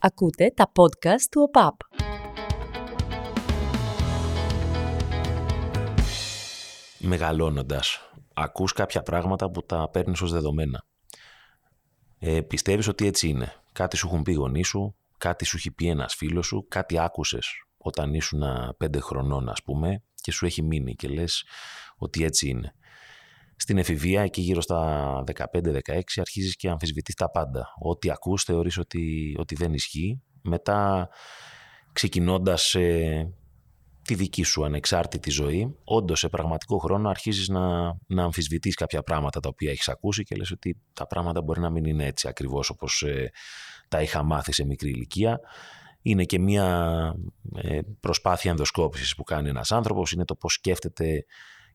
Ακούτε τα podcast του ΟΠΑΠ. Μεγαλώνοντας, ακούς κάποια πράγματα που τα παίρνεις ως δεδομένα. Ε, πιστεύεις ότι έτσι είναι. Κάτι σου έχουν πει γονείς σου, κάτι σου έχει πει ένας φίλος σου, κάτι άκουσες όταν ήσουν πέντε χρονών ας πούμε και σου έχει μείνει και λες ότι έτσι είναι. Στην εφηβεία, εκεί γύρω στα 15-16, αρχίζεις και αμφισβητείς τα πάντα. Ό,τι ακούς θεωρείς ότι, ότι δεν ισχύει. Μετά, ξεκινώντας ε, τη δική σου ανεξάρτητη ζωή, όντως σε πραγματικό χρόνο αρχίζεις να, να αμφισβητείς κάποια πράγματα τα οποία έχεις ακούσει και λες ότι τα πράγματα μπορεί να μην είναι έτσι ακριβώς όπως ε, τα είχα μάθει σε μικρή ηλικία. Είναι και μια ε, προσπάθεια ενδοσκόπησης που κάνει ένας άνθρωπος, είναι το πώς σκέφτεται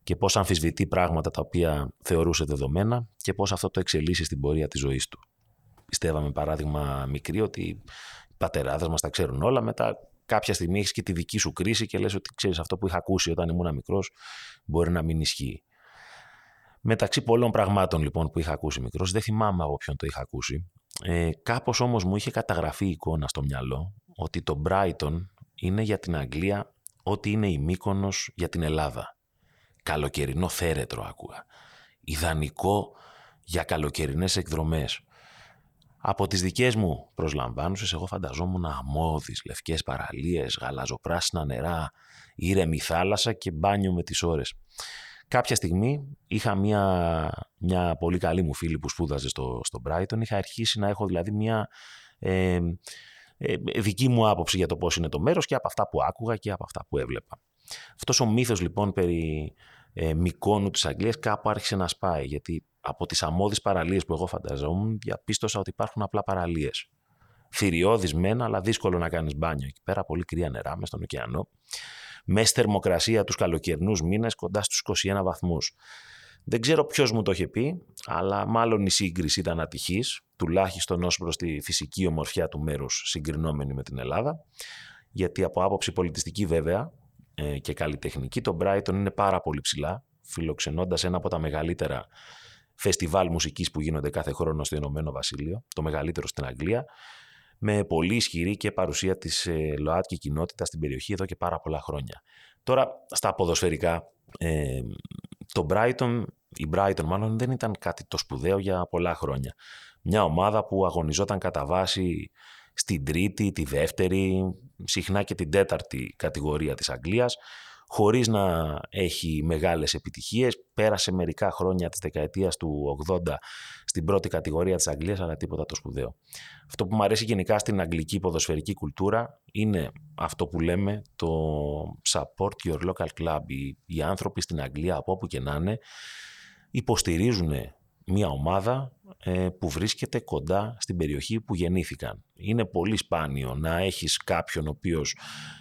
και πώς αμφισβητεί πράγματα τα οποία θεωρούσε δεδομένα και πώς αυτό το εξελίσσει στην πορεία της ζωής του. Πιστεύαμε παράδειγμα μικρή ότι οι πατεράδες μας τα ξέρουν όλα, μετά κάποια στιγμή έχεις και τη δική σου κρίση και λες ότι ξέρεις αυτό που είχα ακούσει όταν ήμουν μικρός μπορεί να μην ισχύει. Μεταξύ πολλών πραγμάτων λοιπόν που είχα ακούσει μικρός, δεν θυμάμαι από ποιον το είχα ακούσει, ε, κάπως όμως μου είχε καταγραφεί η εικόνα στο μυαλό ότι το Brighton είναι για την Αγγλία ό,τι είναι η Μύκονος για την Ελλάδα. Καλοκαιρινό θέρετρο άκουγα. Ιδανικό για καλοκαιρινές εκδρομές. Από τις δικές μου προσλαμβάνουσες εγώ φανταζόμουν αμμώδεις, λευκές παραλίες, γαλαζοπράσινα νερά, ήρεμη θάλασσα και μπάνιο με τις ώρες. Κάποια στιγμή είχα μια, μια πολύ καλή μου φίλη που σπούδαζε στο, στο Brighton, είχα αρχίσει να έχω δηλαδή μια ε, ε, δική μου άποψη για το πώς είναι το μέρος και από αυτά που άκουγα και από αυτά που έβλεπα. Αυτός ο μύθος λοιπόν περί ε, Μικόνου της Αγγλίας κάπου άρχισε να σπάει γιατί από τις αμμώδεις παραλίες που εγώ φανταζόμουν διαπίστωσα ότι υπάρχουν απλά παραλίες. Θηριώδεις μένα αλλά δύσκολο να κάνεις μπάνιο εκεί πέρα, πολύ κρύα νερά μες στον ωκεανό μες θερμοκρασία τους καλοκαιρινούς μήνες κοντά στους 21 βαθμούς. Δεν ξέρω ποιος μου το είχε πει, αλλά μάλλον η σύγκριση ήταν ατυχής, τουλάχιστον ως προς τη φυσική ομορφιά του μέρους συγκρινόμενη με την Ελλάδα, γιατί από άποψη πολιτιστική βέβαια ε, και καλλιτεχνική, το Brighton είναι πάρα πολύ ψηλά, φιλοξενώντας ένα από τα μεγαλύτερα φεστιβάλ μουσικής που γίνονται κάθε χρόνο στο Ηνωμένο Βασίλειο, το μεγαλύτερο στην Αγγλία, με πολύ ισχυρή και παρουσία της ε, ΛΟΑΤΚΙ κοινότητα στην περιοχή εδώ και πάρα πολλά χρόνια. Τώρα, στα ποδοσφαιρικά, ε, το Brighton, η Brighton μάλλον δεν ήταν κάτι το σπουδαίο για πολλά χρόνια. Μια ομάδα που αγωνιζόταν κατά βάση στην τρίτη, τη δεύτερη, συχνά και την τέταρτη κατηγορία της Αγγλίας, χωρίς να έχει μεγάλες επιτυχίες. Πέρασε μερικά χρόνια της δεκαετίας του 80 στην πρώτη κατηγορία της Αγγλίας, αλλά τίποτα το σπουδαίο. Αυτό που μου αρέσει γενικά στην αγγλική ποδοσφαιρική κουλτούρα είναι αυτό που λέμε το support your local club. Οι, οι άνθρωποι στην Αγγλία, από όπου και να είναι, υποστηρίζουν μια ομάδα ε, που βρίσκεται κοντά στην περιοχή που γεννήθηκαν. Είναι πολύ σπάνιο να έχεις κάποιον ο οποίος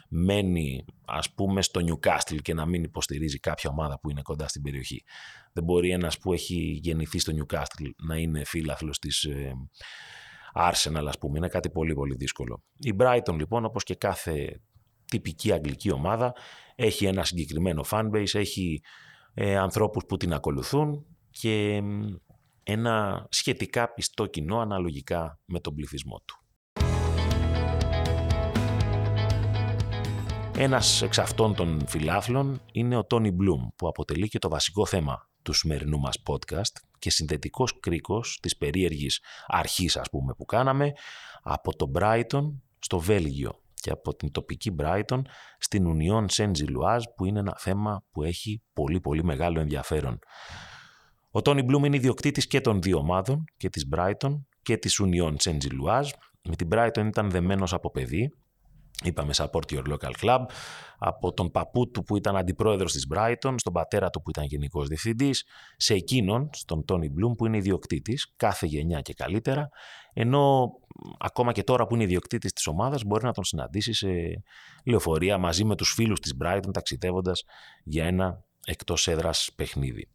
μένει ας πούμε στο Νιουκάστιλ και να μην υποστηρίζει κάποια ομάδα που είναι κοντά στην περιοχή. Δεν μπορεί ένας που έχει γεννηθεί στο Νιουκάστιλ να είναι φίλαθλος της ε, Arsenal ας πούμε. Είναι κάτι πολύ πολύ δύσκολο. Η Brighton λοιπόν όπως και κάθε τυπική αγγλική ομάδα έχει ένα συγκεκριμένο fanbase, έχει ε, ανθρώπους που την ακολουθούν και ένα σχετικά πιστό κοινό αναλογικά με τον πληθυσμό του. Ένας εξ αυτών των φιλάθλων είναι ο Τόνι Μπλουμ που αποτελεί και το βασικό θέμα του σημερινού μας podcast και συνδετικός κρίκος της περίεργης αρχής ας πούμε που κάναμε από το Brighton στο Βέλγιο και από την τοπική Brighton στην Union Saint-Gilloise που είναι ένα θέμα που έχει πολύ πολύ μεγάλο ενδιαφέρον. Ο Τόνι Μπλουμ είναι ιδιοκτήτης και των δύο ομάδων, και της Brighton και της Union Saint Gilloise. Με την Brighton ήταν δεμένος από παιδί. Είπαμε support your local club. Από τον παππού του που ήταν αντιπρόεδρος της Brighton, στον πατέρα του που ήταν γενικός διευθυντής, σε εκείνον, στον Τόνι Μπλουμ που είναι ιδιοκτήτης, κάθε γενιά και καλύτερα. Ενώ ακόμα και τώρα που είναι ιδιοκτήτης της ομάδας, μπορεί να τον συναντήσει σε λεωφορεία μαζί με τους φίλους της Brighton, ταξιδεύοντας για ένα εκτός έδρας παιχνίδι.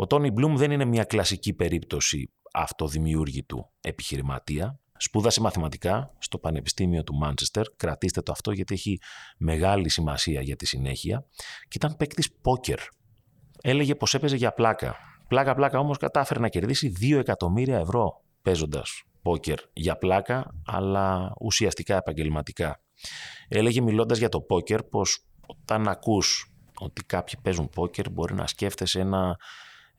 Ο Τόνι Μπλουμ δεν είναι μια κλασική περίπτωση αυτοδημιούργητου επιχειρηματία. Σπούδασε μαθηματικά στο Πανεπιστήμιο του Μάντσεστερ. Κρατήστε το αυτό γιατί έχει μεγάλη σημασία για τη συνέχεια. Και ήταν παίκτης πόκερ. Έλεγε πως έπαιζε για πλάκα. Πλάκα-πλάκα όμως κατάφερε να κερδίσει 2 εκατομμύρια ευρώ παίζοντας πόκερ για πλάκα, αλλά ουσιαστικά επαγγελματικά. Έλεγε μιλώντας για το πόκερ πως όταν ακούς ότι κάποιοι παίζουν πόκερ μπορεί να σκέφτεσαι ένα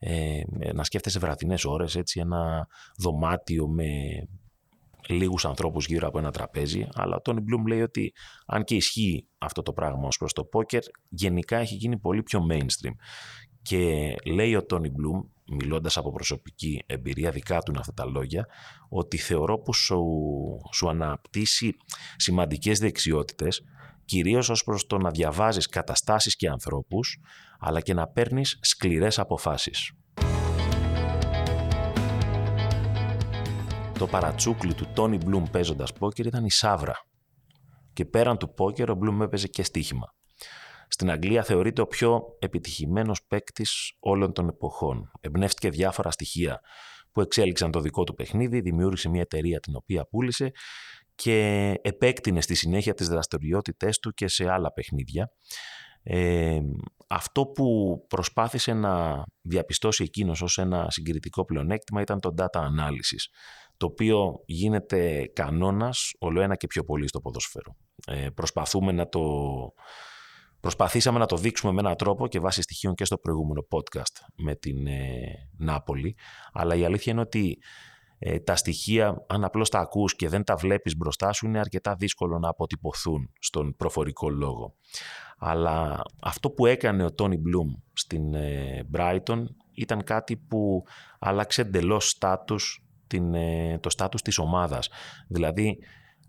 ε, να σκέφτεσαι βραδινές ώρες, έτσι, ένα δωμάτιο με λίγους ανθρώπους γύρω από ένα τραπέζι, αλλά ο Τόνι Μπλουμ λέει ότι αν και ισχύει αυτό το πράγμα ως προς το πόκερ, γενικά έχει γίνει πολύ πιο mainstream. Και λέει ο Τόνι Μπλουμ, μιλώντας από προσωπική εμπειρία, δικά του είναι αυτά τα λόγια, ότι θεωρώ που σου, σου αναπτύσσει σημαντικές δεξιότητες, κυρίως ως προς το να διαβάζεις καταστάσεις και ανθρώπους, αλλά και να παίρνεις σκληρές αποφάσεις. Το παρατσούκλι του Τόνι Μπλουμ παίζοντας πόκερ ήταν η Σάβρα. Και πέραν του πόκερ, ο Μπλουμ έπαιζε και στοίχημα. Στην Αγγλία θεωρείται ο πιο επιτυχημένος παίκτης όλων των εποχών. Εμπνεύστηκε διάφορα στοιχεία που εξέλιξαν το δικό του παιχνίδι, δημιούργησε μια εταιρεία την οποία πούλησε και επέκτηνε στη συνέχεια τις δραστηριότητές του και σε άλλα παιχνίδια. Ε, αυτό που προσπάθησε να διαπιστώσει εκείνος ως ένα συγκριτικό πλεονέκτημα ήταν το data analysis το οποίο γίνεται κανόνας όλο ένα και πιο πολύ στο ποδοσφαίρο. Ε, προσπαθούμε να το... Προσπαθήσαμε να το δείξουμε με έναν τρόπο και βάσει στοιχείων και στο προηγούμενο podcast με την ε, Νάπολη, αλλά η αλήθεια είναι ότι ε, τα στοιχεία, αν απλώς τα ακούς και δεν τα βλέπεις μπροστά σου, είναι αρκετά δύσκολο να αποτυπωθούν στον προφορικό λόγο. Αλλά αυτό που έκανε ο Τόνι Μπλουμ στην ε, Brighton ήταν κάτι που άλλαξε εντελώς στάτους την, ε, το στάτους της ομάδας. Δηλαδή,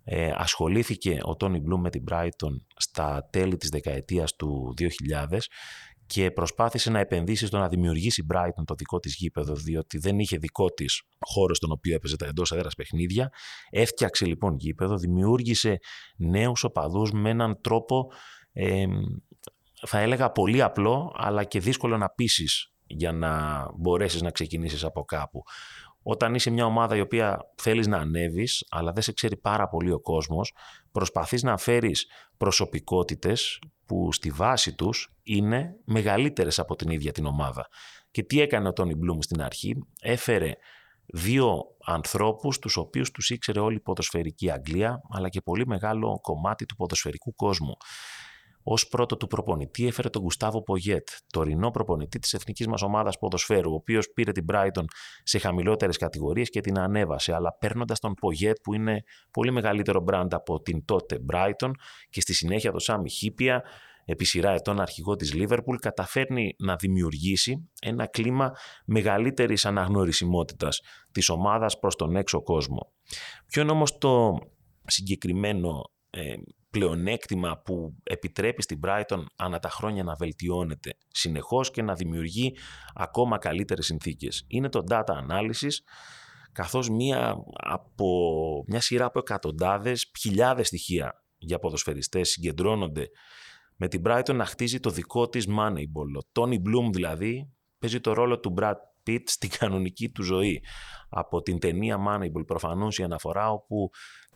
ε, ασχολήθηκε ο Τόνι Μπλουμ με την Brighton στα τέλη της δεκαετίας του 2000 και προσπάθησε να επενδύσει στο να δημιουργήσει Brighton το δικό της γήπεδο, διότι δεν είχε δικό της χώρο στον οποίο έπαιζε τα εντός έδρας παιχνίδια. Έφτιαξε λοιπόν γήπεδο, δημιούργησε νέους οπαδούς με έναν τρόπο, ε, θα έλεγα πολύ απλό, αλλά και δύσκολο να πείσεις για να μπορέσεις να ξεκινήσεις από κάπου όταν είσαι μια ομάδα η οποία θέλεις να ανέβεις, αλλά δεν σε ξέρει πάρα πολύ ο κόσμος, προσπαθείς να φέρεις προσωπικότητες που στη βάση τους είναι μεγαλύτερες από την ίδια την ομάδα. Και τι έκανε ο Τόνι Μπλουμ στην αρχή, έφερε δύο ανθρώπους τους οποίους τους ήξερε όλη η ποδοσφαιρική Αγγλία, αλλά και πολύ μεγάλο κομμάτι του ποδοσφαιρικού κόσμου. Ω πρώτο του προπονητή έφερε τον Γκουστάβο Πογέτ, τωρινό προπονητή της εθνικής μας ομάδας ποδοσφαίρου, ο οποίος πήρε την Brighton σε χαμηλότερες κατηγορίες και την ανέβασε. Αλλά παίρνοντας τον Πογέτ, που είναι πολύ μεγαλύτερο brand από την τότε Brighton, και στη συνέχεια τον Σάμι Χίπια, επί σειρά ετών αρχηγό της Λίβερπουλ, καταφέρνει να δημιουργήσει ένα κλίμα μεγαλύτερης αναγνωρισιμότητας της ομάδας προς τον έξω κόσμο. Ποιο είναι όμως το συγκεκριμένο ε, πλεονέκτημα που επιτρέπει στην Brighton ανά τα χρόνια να βελτιώνεται συνεχώς και να δημιουργεί ακόμα καλύτερες συνθήκες. Είναι το data analysis καθώς μία, από, μια σειρά από εκατοντάδες, χιλιάδες στοιχεία για ποδοσφαιριστές συγκεντρώνονται με την Brighton να χτίζει το δικό της Moneyball. Ο Tony Bloom δηλαδή παίζει το ρόλο του Brad Pitt στην κανονική του ζωή. Από την ταινία Moneyball προφανώς η αναφορά όπου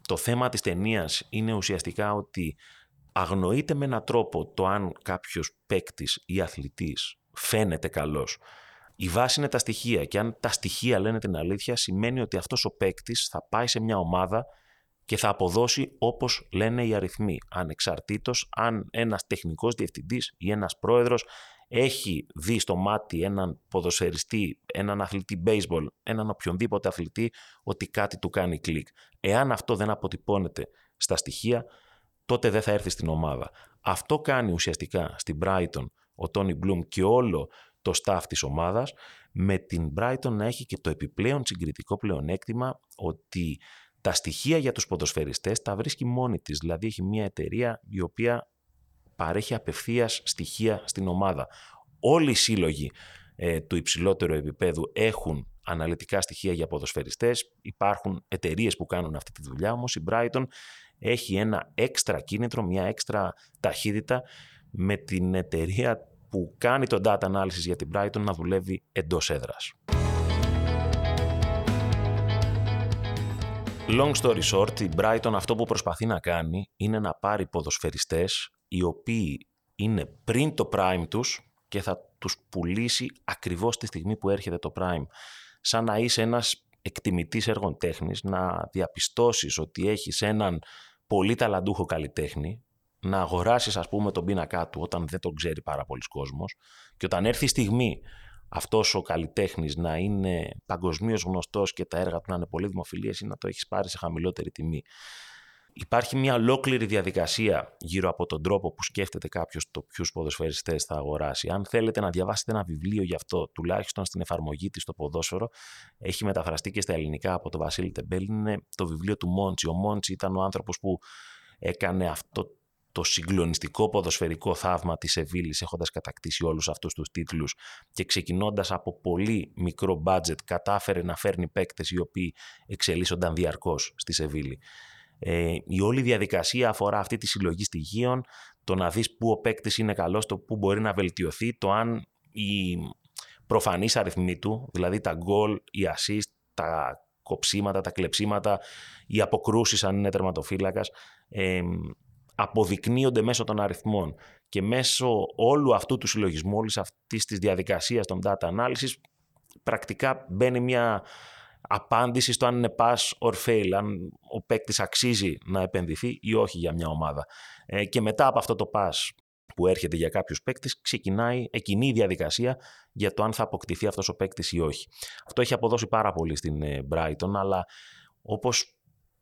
το θέμα της ταινίας είναι ουσιαστικά ότι αγνοείται με έναν τρόπο το αν κάποιος παίκτης ή αθλητής φαίνεται καλός. Η βάση είναι τα στοιχεία και αν τα στοιχεία λένε την αλήθεια σημαίνει ότι αυτός ο παίκτης θα πάει σε μια ομάδα και θα αποδώσει όπως λένε οι αριθμοί, ανεξαρτήτως αν ένας τεχνικός διευθυντής ή ένας πρόεδρος έχει δει στο μάτι έναν ποδοσφαιριστή, έναν αθλητή baseball, έναν οποιονδήποτε αθλητή, ότι κάτι του κάνει κλικ. Εάν αυτό δεν αποτυπώνεται στα στοιχεία, τότε δεν θα έρθει στην ομάδα. Αυτό κάνει ουσιαστικά στην Brighton ο Τόνι Μπλουμ και όλο το staff της ομάδας, με την Brighton να έχει και το επιπλέον συγκριτικό πλεονέκτημα ότι τα στοιχεία για τους ποδοσφαιριστές τα βρίσκει μόνη της. Δηλαδή έχει μια εταιρεία η οποία παρέχει απευθείας στοιχεία στην ομάδα. Όλοι οι σύλλογοι ε, του υψηλότερου επίπεδου έχουν αναλυτικά στοιχεία για ποδοσφαιριστές. Υπάρχουν εταιρείες που κάνουν αυτή τη δουλειά, όμως η Brighton έχει ένα έξτρα κίνητρο, μια έξτρα ταχύτητα με την εταιρεία που κάνει το data analysis για την Brighton να δουλεύει εντός έδρας. Long story short, η Brighton αυτό που προσπαθεί να κάνει είναι να πάρει ποδοσφαιριστές οι οποίοι είναι πριν το prime τους και θα τους πουλήσει ακριβώς τη στιγμή που έρχεται το prime. Σαν να είσαι ένας εκτιμητής έργων τέχνης να διαπιστώσεις ότι έχεις έναν πολύ ταλαντούχο καλλιτέχνη, να αγοράσεις ας πούμε τον πίνακά του όταν δεν τον ξέρει πάρα πολλοί κόσμος και όταν έρθει η στιγμή αυτός ο καλλιτέχνης να είναι παγκοσμίως γνωστός και τα έργα του να είναι πολύ δημοφιλίες ή να το έχεις πάρει σε χαμηλότερη τιμή. Υπάρχει μια ολόκληρη διαδικασία γύρω από τον τρόπο που σκέφτεται κάποιος το ποιους ποδοσφαιριστές θα αγοράσει. Αν θέλετε να διαβάσετε ένα βιβλίο γι' αυτό, τουλάχιστον στην εφαρμογή της στο ποδόσφαιρο, έχει μεταφραστεί και στα ελληνικά από τον Βασίλη Τεμπέλ, είναι το βιβλίο του Μόντσι. Ο Μόντσι ήταν ο άνθρωπος που έκανε αυτό το συγκλονιστικό ποδοσφαιρικό θαύμα της Σεβίλης έχοντας κατακτήσει όλους αυτούς τους τίτλους και ξεκινώντας από πολύ μικρό budget κατάφερε να φέρνει παίκτες οι οποίοι εξελίσσονταν διαρκώς στη Σεβίλη. Ε, η όλη διαδικασία αφορά αυτή τη συλλογή στοιχείων, το να δεις πού ο παίκτης είναι καλός, το πού μπορεί να βελτιωθεί, το αν οι προφανείς αριθμοί του, δηλαδή τα γκολ, οι assist, τα κοψίματα, τα κλεψίματα, οι αποκρούσεις αν είναι τερματοφύλακας, ε, αποδεικνύονται μέσω των αριθμών και μέσω όλου αυτού του συλλογισμού, όλης αυτής της διαδικασίας των data analysis, πρακτικά μπαίνει μια απάντηση στο αν είναι pass or fail, αν ο παίκτης αξίζει να επενδυθεί ή όχι για μια ομάδα. Ε, και μετά από αυτό το pass που έρχεται για κάποιους παίκτες, ξεκινάει εκείνη η διαδικασία για το αν θα αποκτηθεί αυτός ο παίκτης ή όχι. Αυτό έχει αποδώσει πάρα πολύ στην ε, Brighton, αλλά όπως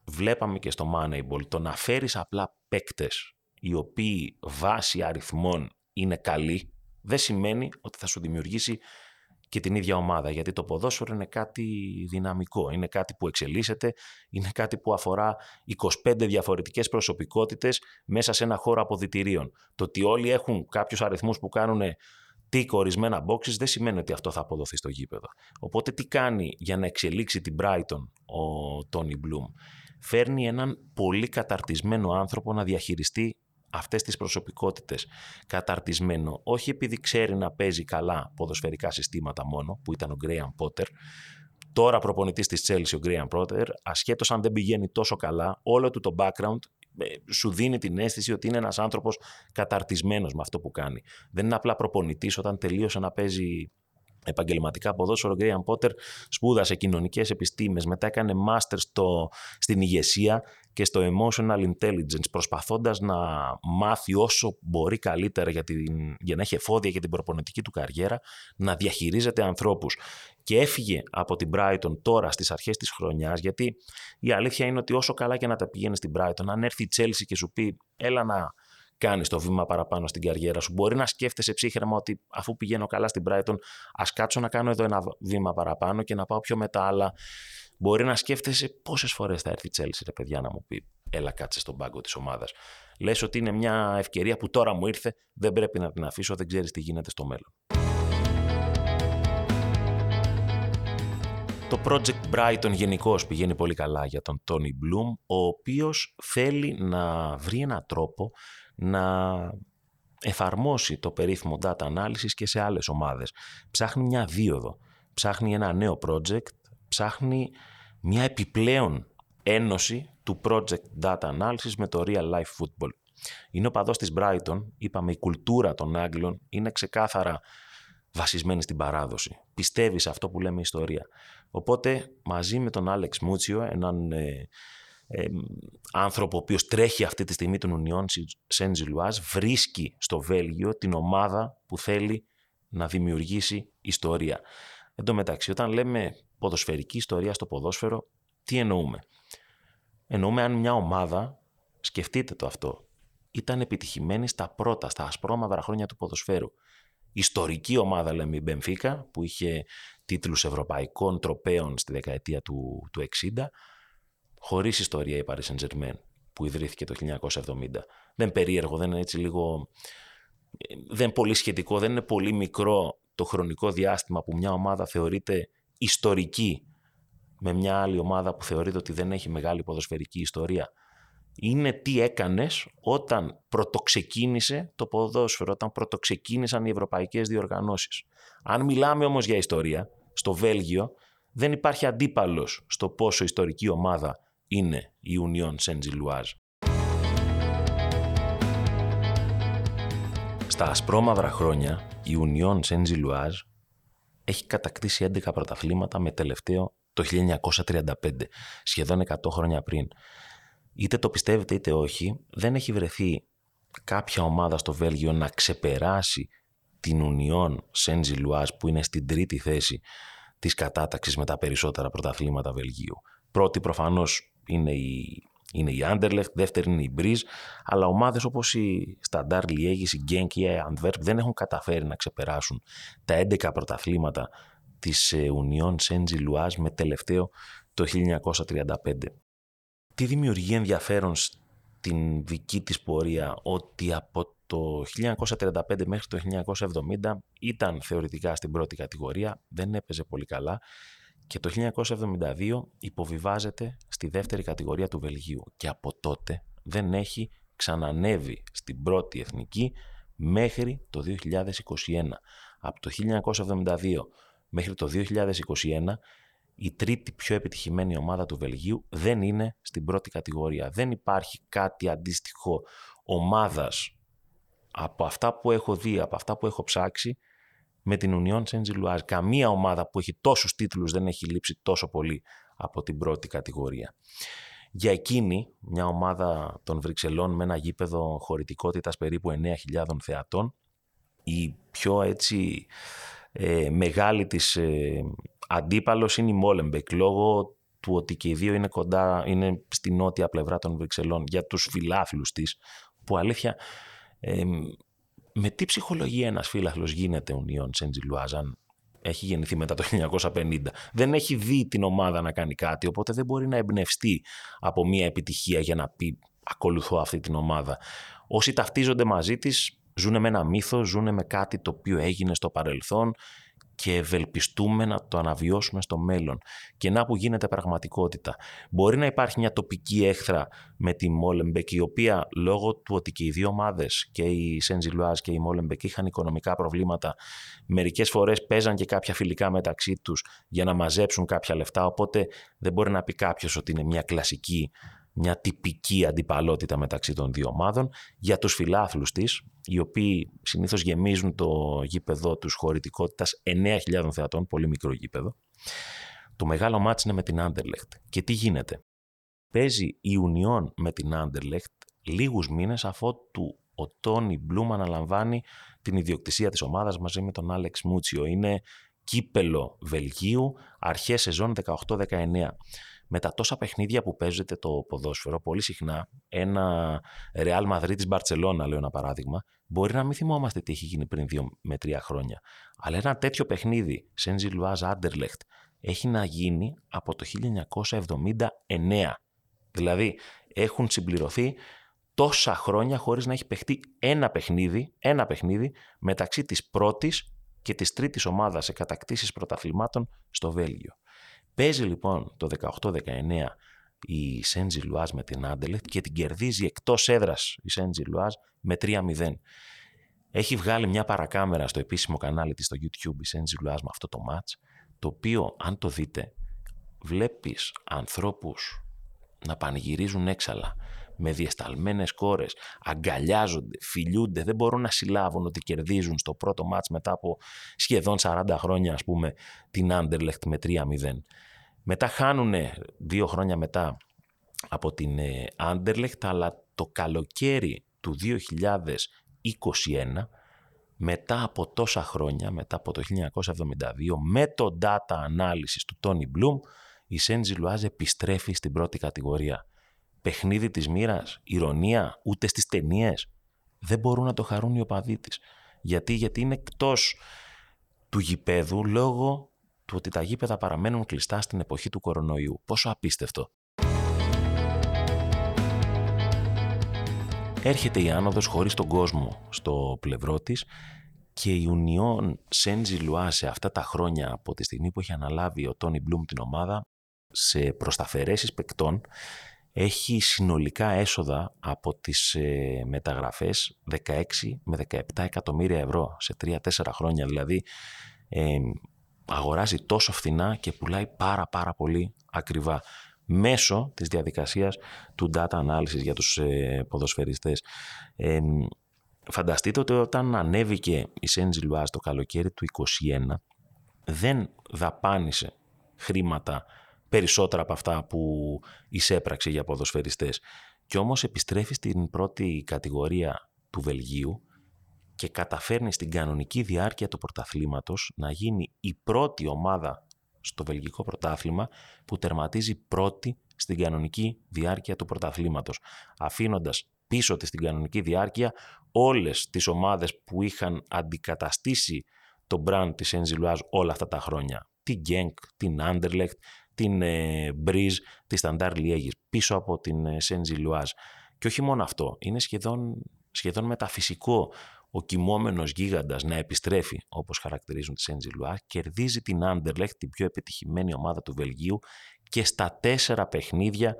βλέπαμε και στο Moneyball, το να φέρεις απλά παίκτες οι οποίοι βάσει αριθμών είναι καλοί, δεν σημαίνει ότι θα σου δημιουργήσει και την ίδια ομάδα. Γιατί το ποδόσφαιρο είναι κάτι δυναμικό, είναι κάτι που εξελίσσεται, είναι κάτι που αφορά 25 διαφορετικές προσωπικότητες μέσα σε ένα χώρο αποδητηρίων. Το ότι όλοι έχουν κάποιους αριθμούς που κάνουν τίκ ορισμένα boxes δεν σημαίνει ότι αυτό θα αποδοθεί στο γήπεδο. Οπότε τι κάνει για να εξελίξει την Brighton ο Τόνι Μπλουμ. Φέρνει έναν πολύ καταρτισμένο άνθρωπο να διαχειριστεί αυτές τις προσωπικότητες καταρτισμένο, όχι επειδή ξέρει να παίζει καλά ποδοσφαιρικά συστήματα μόνο, που ήταν ο Γκρέαν Πότερ, τώρα προπονητής της Chelsea ο Γκρέαν Πότερ, ασχέτως αν δεν πηγαίνει τόσο καλά, όλο του το background ε, σου δίνει την αίσθηση ότι είναι ένας άνθρωπος καταρτισμένος με αυτό που κάνει. Δεν είναι απλά προπονητής όταν τελείωσε να παίζει επαγγελματικά ποδόσφαιρο. Ο Γκρέιαν Πότερ σπούδασε κοινωνικές επιστήμες, μετά έκανε μάστερ στο, στην ηγεσία και στο emotional intelligence, προσπαθώντας να μάθει όσο μπορεί καλύτερα για, την, για να έχει εφόδια για την προπονητική του καριέρα, να διαχειρίζεται ανθρώπους. Και έφυγε από την Brighton τώρα στις αρχές της χρονιάς, γιατί η αλήθεια είναι ότι όσο καλά και να τα πηγαίνει στην Brighton, αν έρθει η Chelsea και σου πει, έλα να κάνεις το βήμα παραπάνω στην καριέρα σου. Μπορεί να σκέφτεσαι ψύχρεμα ότι αφού πηγαίνω καλά στην Brighton, ας κάτσω να κάνω εδώ ένα βήμα παραπάνω και να πάω πιο μετά. Αλλά μπορεί να σκέφτεσαι πόσες φορές θα έρθει η Chelsea, ρε παιδιά, να μου πει Έλα, κάτσε στον πάγκο της ομάδας. Λες ότι είναι μια ευκαιρία που τώρα μου ήρθε, δεν πρέπει να την αφήσω, δεν ξέρεις τι γίνεται στο μέλλον. Το Project Brighton γενικώς πηγαίνει πολύ καλά για τον Tony Bloom, ο οποίος θέλει να βρει έναν τρόπο να εφαρμόσει το περίφημο data analysis και σε άλλες ομάδες. Ψάχνει μια δίωδο, ψάχνει ένα νέο project, ψάχνει μια επιπλέον ένωση του project data analysis με το real life football. Είναι ο παδός της Brighton, είπαμε η κουλτούρα των Άγγλων είναι ξεκάθαρα βασισμένη στην παράδοση. Πιστεύεις σε αυτό που λέμε ιστορία. Οπότε μαζί με τον Άλεξ Μούτσιο, έναν ε, άνθρωπο ο οποίος τρέχει αυτή τη στιγμή τον Ουνιόν Σεντζιλουάζ βρίσκει στο Βέλγιο την ομάδα που θέλει να δημιουργήσει ιστορία. Εν τω μεταξύ, όταν λέμε ποδοσφαιρική ιστορία στο ποδόσφαιρο, τι εννοούμε; Εννοούμε αν μια ομάδα, σκεφτείτε το αυτό, ήταν επιτυχημένη στα πρώτα, στα ασπρόμαυρα χρόνια του ποδοσφαίρου. Ιστορική ομάδα λέμε η Μπενφίκα, που είχε τίτλους ευρωπαϊκών τροπέων στη δεκαετία του, του 60, χωρίς ιστορία η Paris Saint-Germain που ιδρύθηκε το 1970. Δεν περίεργο, δεν είναι έτσι λίγο... Δεν πολύ σχετικό, δεν είναι πολύ μικρό το χρονικό διάστημα που μια ομάδα θεωρείται ιστορική με μια άλλη ομάδα που θεωρείται ότι δεν έχει μεγάλη ποδοσφαιρική ιστορία. Είναι τι έκανες όταν πρωτοξεκίνησε το ποδόσφαιρο, όταν πρωτοξεκίνησαν οι ευρωπαϊκές διοργανώσεις. Αν μιλάμε όμως για ιστορία, στο Βέλγιο δεν υπάρχει αντίπαλος στο πόσο ιστορική ομάδα είναι η Union Saint-Gilloise. Στα ασπρόμαυρα χρόνια η Union Saint-Gilloise έχει κατακτήσει 11 πρωταθλήματα με τελευταίο το 1935, σχεδόν 100 χρόνια πριν. Είτε το πιστεύετε είτε όχι, δεν έχει βρεθεί κάποια ομάδα στο Βέλγιο να ξεπεράσει την Ουνιόν Σέντζι Λουάζ που είναι στην τρίτη θέση της κατάταξης με τα περισσότερα πρωταθλήματα Βελγίου. Πρώτη προφανώς είναι η, είναι η Anderlecht, δεύτερη είναι η Μπρίζ, αλλά ομάδες όπως η Standard Liège, η Genk ή η Antwerp δεν έχουν καταφέρει να ξεπεράσουν τα 11 πρωταθλήματα της Ουνιόν Σέντζι Λουάζ με τελευταίο το 1935. Τι δημιουργεί ενδιαφέρον στην δική της πορεία ότι από το 1935 μέχρι το 1970 ήταν θεωρητικά στην πρώτη κατηγορία, δεν έπαιζε πολύ καλά και το 1972 υποβιβάζεται στη δεύτερη κατηγορία του Βελγίου και από τότε δεν έχει ξανανεύει στην πρώτη εθνική μέχρι το 2021. Από το 1972 μέχρι το 2021 η τρίτη πιο επιτυχημένη ομάδα του Βελγίου δεν είναι στην πρώτη κατηγορία. Δεν υπάρχει κάτι αντίστοιχο ομάδας από αυτά που έχω δει, από αυτά που έχω ψάξει με την Union Saint-Gilloise. Καμία ομάδα που έχει τόσους τίτλους δεν έχει λείψει τόσο πολύ από την πρώτη κατηγορία. Για εκείνη, μια ομάδα των Βρυξελών με ένα γήπεδο χωρητικότητας περίπου 9.000 θεατών, η πιο έτσι ε, μεγάλη της ε, αντίπαλος είναι η Μόλεμπεκ, λόγω του ότι και οι δύο είναι κοντά, είναι στη νότια πλευρά των Βρυξελών, για τους φιλάθλους της, που αλήθεια με τι ψυχολογία ένας φύλαχλος γίνεται ο Νιόν Σεντζιλουάζ αν έχει γεννηθεί μετά το 1950. Δεν έχει δει την ομάδα να κάνει κάτι, οπότε δεν μπορεί να εμπνευστεί από μια επιτυχία για να πει ακολουθώ αυτή την ομάδα. Όσοι ταυτίζονται μαζί της ζουν με ένα μύθο, ζουν με κάτι το οποίο έγινε στο παρελθόν και ευελπιστούμε να το αναβιώσουμε στο μέλλον. Και να που γίνεται πραγματικότητα. Μπορεί να υπάρχει μια τοπική έχθρα με τη Μόλεμπεκ, η οποία λόγω του ότι και οι δύο ομάδες, και η Σεντζιλουάζ και η Μόλεμπεκ, είχαν οικονομικά προβλήματα, μερικές φορές παίζαν και κάποια φιλικά μεταξύ τους για να μαζέψουν κάποια λεφτά. Οπότε δεν μπορεί να πει κάποιος ότι είναι μια κλασική μια τυπική αντιπαλότητα μεταξύ των δύο ομάδων. Για τους φιλάθλους της, οι οποίοι συνήθως γεμίζουν το γήπεδο τους χωρητικότητας 9.000 θεατών, πολύ μικρό γήπεδο, το μεγάλο μάτς είναι με την Άντερλεχτ. Και τι γίνεται; Παίζει η Ουνιόν με την Άντερλεχτ λίγους μήνες αφού του ο Τόνι Μπλουμ αναλαμβάνει την ιδιοκτησία της ομάδας μαζί με τον Άλεξ Μούτσιο. Είναι κύπελο Βελγίου, αρχές σεζόν 18-19 με τα τόσα παιχνίδια που παίζεται το ποδόσφαιρο, πολύ συχνά ένα Real Madrid της Μπαρτσελώνα, λέω ένα παράδειγμα, μπορεί να μην θυμόμαστε τι έχει γίνει πριν δύο με τρία χρόνια. Αλλά ένα τέτοιο παιχνίδι, Σέντζι Λουάζ Άντερλεχτ, έχει να γίνει από το 1979. Δηλαδή, έχουν συμπληρωθεί τόσα χρόνια χωρίς να έχει παιχτεί ένα παιχνίδι, ένα παιχνίδι μεταξύ της πρώτης και της τρίτης ομάδας σε κατακτήσεις πρωταθλημάτων στο Βέλγιο. Παίζει λοιπόν το 18-19 η Σέντζι Λουάζ με την Άντελεχτ και την κερδίζει εκτός έδρας η Σέντζι Λουάζ με 3-0. Έχει βγάλει μια παρακάμερα στο επίσημο κανάλι της στο YouTube η Σέντζι Λουάζ με αυτό το μάτς, το οποίο αν το δείτε βλέπεις ανθρώπους να πανηγυρίζουν έξαλα με διεσταλμένες κόρες, αγκαλιάζονται, φιλιούνται, δεν μπορούν να συλλάβουν ότι κερδίζουν στο πρώτο μάτς μετά από σχεδόν 40 χρόνια ας πούμε την Anderlecht με 3-0. Μετά χάνουν δύο χρόνια μετά από την Anderlecht αλλά το καλοκαίρι του 2021 μετά από τόσα χρόνια, μετά από το 1972, με το data analysis του Tony Bloom, η Σέντζι Λουάζ επιστρέφει στην πρώτη κατηγορία παιχνίδι της μοίρας, ηρωνία, ούτε στις ταινίες. Δεν μπορούν να το χαρούν οι οπαδοί της. Γιατί, γιατί είναι εκτός του γηπέδου λόγω του ότι τα γήπεδα παραμένουν κλειστά στην εποχή του κορονοϊού. Πόσο απίστευτο. Έρχεται η άνοδος χωρίς τον κόσμο στο πλευρό της και η Ουνιόν Σέντζι Λουά σε αυτά τα χρόνια από τη στιγμή που έχει αναλάβει ο Τόνι Μπλουμ την ομάδα σε προσταφαιρέσεις παικτών έχει συνολικά έσοδα από τις ε, μεταγραφές 16 με 17 εκατομμύρια ευρώ σε 3-4 χρόνια. Δηλαδή ε, αγοράζει τόσο φθηνά και πουλάει πάρα πάρα πολύ ακριβά μέσω της διαδικασίας του data analysis για τους ε, ποδοσφαιριστές. Ε, φανταστείτε ότι όταν ανέβηκε η Σέντζι Λουάς το καλοκαίρι του 2021 δεν δαπάνησε χρήματα περισσότερα από αυτά που εισέπραξε για ποδοσφαιριστές. Και όμως επιστρέφεις στην πρώτη κατηγορία του Βελγίου και καταφέρνεις στην κανονική διάρκεια του πρωταθλήματος να γίνει η πρώτη ομάδα στο βελγικό πρωτάθλημα που τερματίζει πρώτη στην κανονική διάρκεια του πρωταθλήματος, αφήνοντας πίσω της στην κανονική διάρκεια όλες τις ομάδες που είχαν αντικαταστήσει το brand της Enziluaz όλα αυτά τα χρόνια. Την Genk, την Anderlecht, την ε, Breeze, της Standard Liège, πίσω από την ε, Enziluaz. Και όχι μόνο αυτό, είναι σχεδόν, σχεδόν μεταφυσικό ο κοιμόμενος γίγαντας να επιστρέφει, όπως χαρακτηρίζουν τη Saint κερδίζει την Anderlecht, την πιο επιτυχημένη ομάδα του Βελγίου και στα τέσσερα παιχνίδια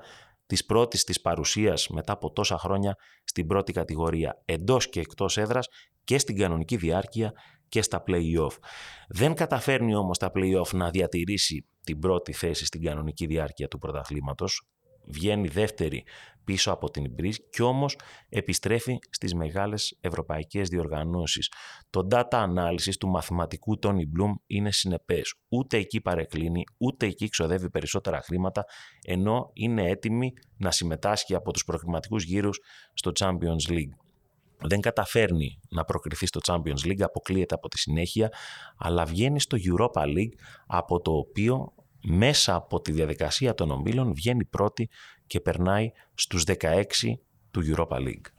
της πρώτης της παρουσίας μετά από τόσα χρόνια στην πρώτη κατηγορία, εντός και εκτός έδρας και στην κανονική διάρκεια και στα play-off. Δεν καταφέρνει όμως τα play-off να διατηρήσει την πρώτη θέση στην κανονική διάρκεια του πρωταθλήματος, βγαίνει δεύτερη πίσω από την Breeze και όμως επιστρέφει στις μεγάλες ευρωπαϊκές διοργανώσεις. Το data analysis του μαθηματικού Tony Bloom είναι συνεπές. Ούτε εκεί παρεκκλίνει, ούτε εκεί ξοδεύει περισσότερα χρήματα, ενώ είναι έτοιμη να συμμετάσχει από τους προκριματικούς γύρους στο Champions League. Δεν καταφέρνει να προκριθεί στο Champions League, αποκλείεται από τη συνέχεια, αλλά βγαίνει στο Europa League, από το οποίο μέσα από τη διαδικασία των ομίλων βγαίνει πρώτη και περνάει στους 16 του Europa League.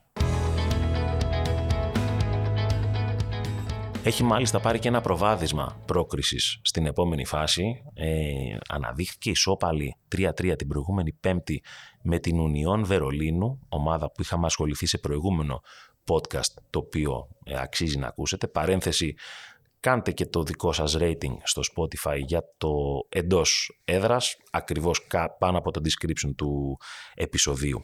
Έχει μάλιστα πάρει και ένα προβάδισμα πρόκρισης στην επόμενη φάση. Ε, αναδείχθηκε ισόπαλη 3-3 την προηγούμενη πέμπτη με την Ουνιόν Βερολίνου, ομάδα που είχαμε ασχοληθεί σε προηγούμενο podcast το οποίο ε, αξίζει να ακούσετε. Παρένθεση κάντε και το δικό σας rating στο Spotify για το εντός έδρας, ακριβώς πάνω από το description του επεισοδίου.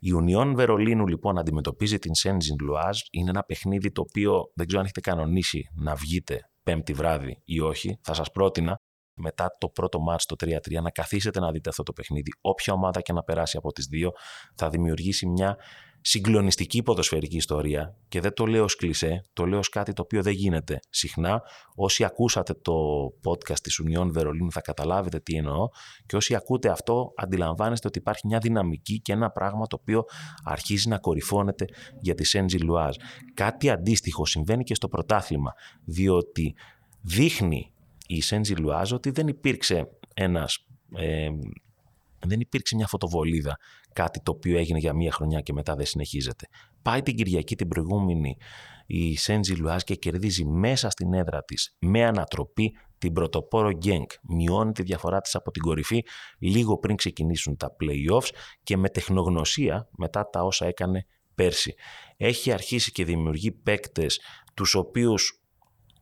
Η Union Βερολίνου λοιπόν αντιμετωπίζει την Σέντζιν Λουάζ, είναι ένα παιχνίδι το οποίο δεν ξέρω αν έχετε κανονίσει να βγείτε πέμπτη βράδυ ή όχι, θα σας πρότεινα μετά το πρώτο μάτς το 3-3 να καθίσετε να δείτε αυτό το παιχνίδι. Όποια ομάδα και να περάσει από τις δύο θα δημιουργήσει μια συγκλονιστική ποδοσφαιρική ιστορία και δεν το λέω ως κλισέ, το λέω ως κάτι το οποίο δεν γίνεται συχνά. Όσοι ακούσατε το podcast της Ουνιών Βερολίνου θα καταλάβετε τι εννοώ και όσοι ακούτε αυτό αντιλαμβάνεστε ότι υπάρχει μια δυναμική και ένα πράγμα το οποίο αρχίζει να κορυφώνεται για τη Σέντζι Λουάζ. Κάτι αντίστοιχο συμβαίνει και στο πρωτάθλημα, διότι δείχνει η Σέντζι Λουάζ ότι δεν υπήρξε ένας ε, δεν υπήρξε μια φωτοβολίδα, κάτι το οποίο έγινε για μία χρονιά και μετά δεν συνεχίζεται. Πάει την Κυριακή την προηγούμενη η Σέντζι Λουάζ και κερδίζει μέσα στην έδρα της με ανατροπή την πρωτοπόρο Γκένκ. Μειώνει τη διαφορά της από την κορυφή λίγο πριν ξεκινήσουν τα play-offs και με τεχνογνωσία μετά τα όσα έκανε πέρσι. Έχει αρχίσει και δημιουργεί παίκτες τους οποίους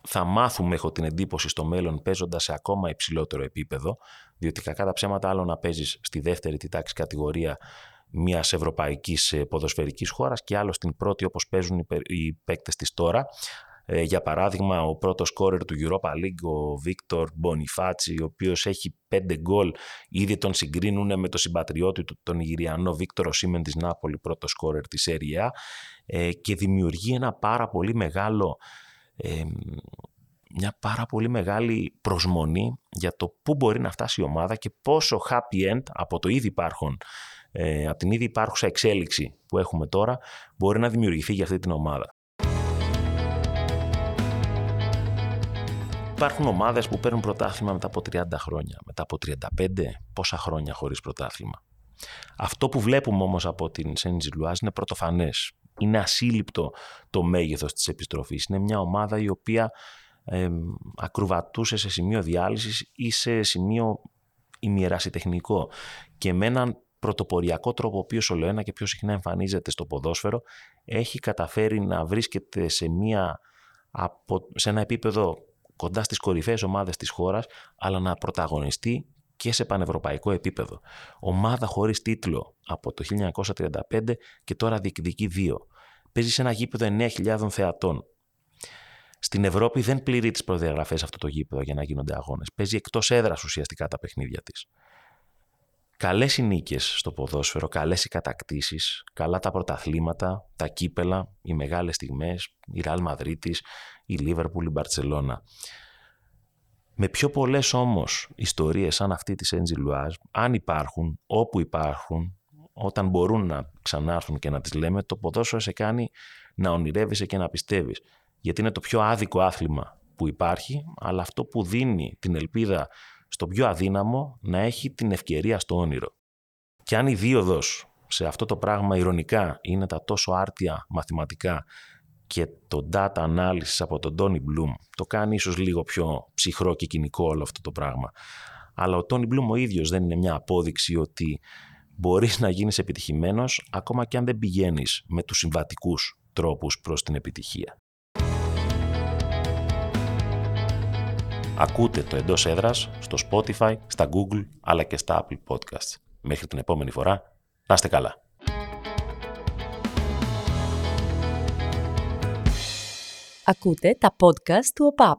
θα μάθουμε, έχω την εντύπωση, στο μέλλον παίζοντας σε ακόμα υψηλότερο επίπεδο, διότι κακά τα ψέματα άλλο να παίζεις στη δεύτερη τη τάξη κατηγορία μιας ευρωπαϊκής ε, ποδοσφαιρικής χώρας και άλλο στην πρώτη όπως παίζουν οι παίκτες της τώρα. Ε, για παράδειγμα, ο πρώτος σκόρερ του Europa League, ο Βίκτορ Μπονιφάτσι, ο οποίος έχει πέντε γκολ, ήδη τον συγκρίνουν με τον συμπατριώτη του, τον Ιγυριανό Βίκτορο Σίμεν της Νάπολη, πρώτος σκόρερ της ΣΕΡΙΑ, ε, και δημιουργεί ένα πάρα πολύ μεγάλο μια πάρα πολύ μεγάλη προσμονή για το πού μπορεί να φτάσει η ομάδα και πόσο happy end από το ήδη υπάρχον, ε, από την ήδη υπάρχουσα εξέλιξη που έχουμε τώρα μπορεί να δημιουργηθεί για αυτή την ομάδα. Υπάρχουν ομάδες που παίρνουν πρωτάθλημα μετά από 30 χρόνια, μετά από 35, πόσα χρόνια χωρίς πρωτάθλημα. Αυτό που βλέπουμε όμως από την Σέντζι Λουάζ είναι πρωτοφανές είναι ασύλληπτο το μέγεθος της επιστροφής. Είναι μια ομάδα η οποία ε, ακρουβατούσε σε σημείο διάλυσης ή σε σημείο ημιερασιτεχνικό και με έναν πρωτοποριακό τρόπο, ο οποίος ολοένα και πιο συχνά εμφανίζεται στο ποδόσφαιρο, έχει καταφέρει να βρίσκεται σε, μια, σε ένα επίπεδο κοντά στις κορυφαίες ομάδες της χώρας, αλλά να πρωταγωνιστεί και σε πανευρωπαϊκό επίπεδο. Ομάδα χωρίς τίτλο από το 1935 και τώρα διεκδικεί δύο. Παίζει σε ένα γήπεδο 9.000 θεατών. Στην Ευρώπη δεν πληρεί τις προδιαγραφές αυτό το γήπεδο για να γίνονται αγώνες. Παίζει εκτός έδρας ουσιαστικά τα παιχνίδια της. Καλές οι νίκες στο ποδόσφαιρο, καλές οι κατακτήσεις, καλά τα πρωταθλήματα, τα κύπελα, οι μεγάλες στιγμές, η Ραλ Μαδρίτη, η Λίβερπουλ, η Μπαρσελόνα. Με πιο πολλές όμως ιστορίες σαν αυτή της Έντζι Λουάζ, αν υπάρχουν, όπου υπάρχουν, όταν μπορούν να ξανάρθουν και να τις λέμε, το ποδόσφαιρο σε κάνει να ονειρεύεσαι και να πιστεύεις. Γιατί είναι το πιο άδικο άθλημα που υπάρχει, αλλά αυτό που δίνει την ελπίδα στο πιο αδύναμο να έχει την ευκαιρία στο όνειρο. Και αν η δίωδος σε αυτό το πράγμα ηρωνικά είναι τα τόσο άρτια μαθηματικά και το data analysis από τον Tony Bloom το κάνει ίσως λίγο πιο ψυχρό και κοινικό όλο αυτό το πράγμα. Αλλά ο Tony Bloom ο ίδιος δεν είναι μια απόδειξη ότι μπορείς να γίνεις επιτυχημένος ακόμα και αν δεν πηγαίνεις με τους συμβατικούς τρόπους προς την επιτυχία. Ακούτε το εντός έδρας στο Spotify, στα Google αλλά και στα Apple Podcasts. Μέχρι την επόμενη φορά, να είστε καλά. Ακούτε τα podcast του ΟΠΑΠ.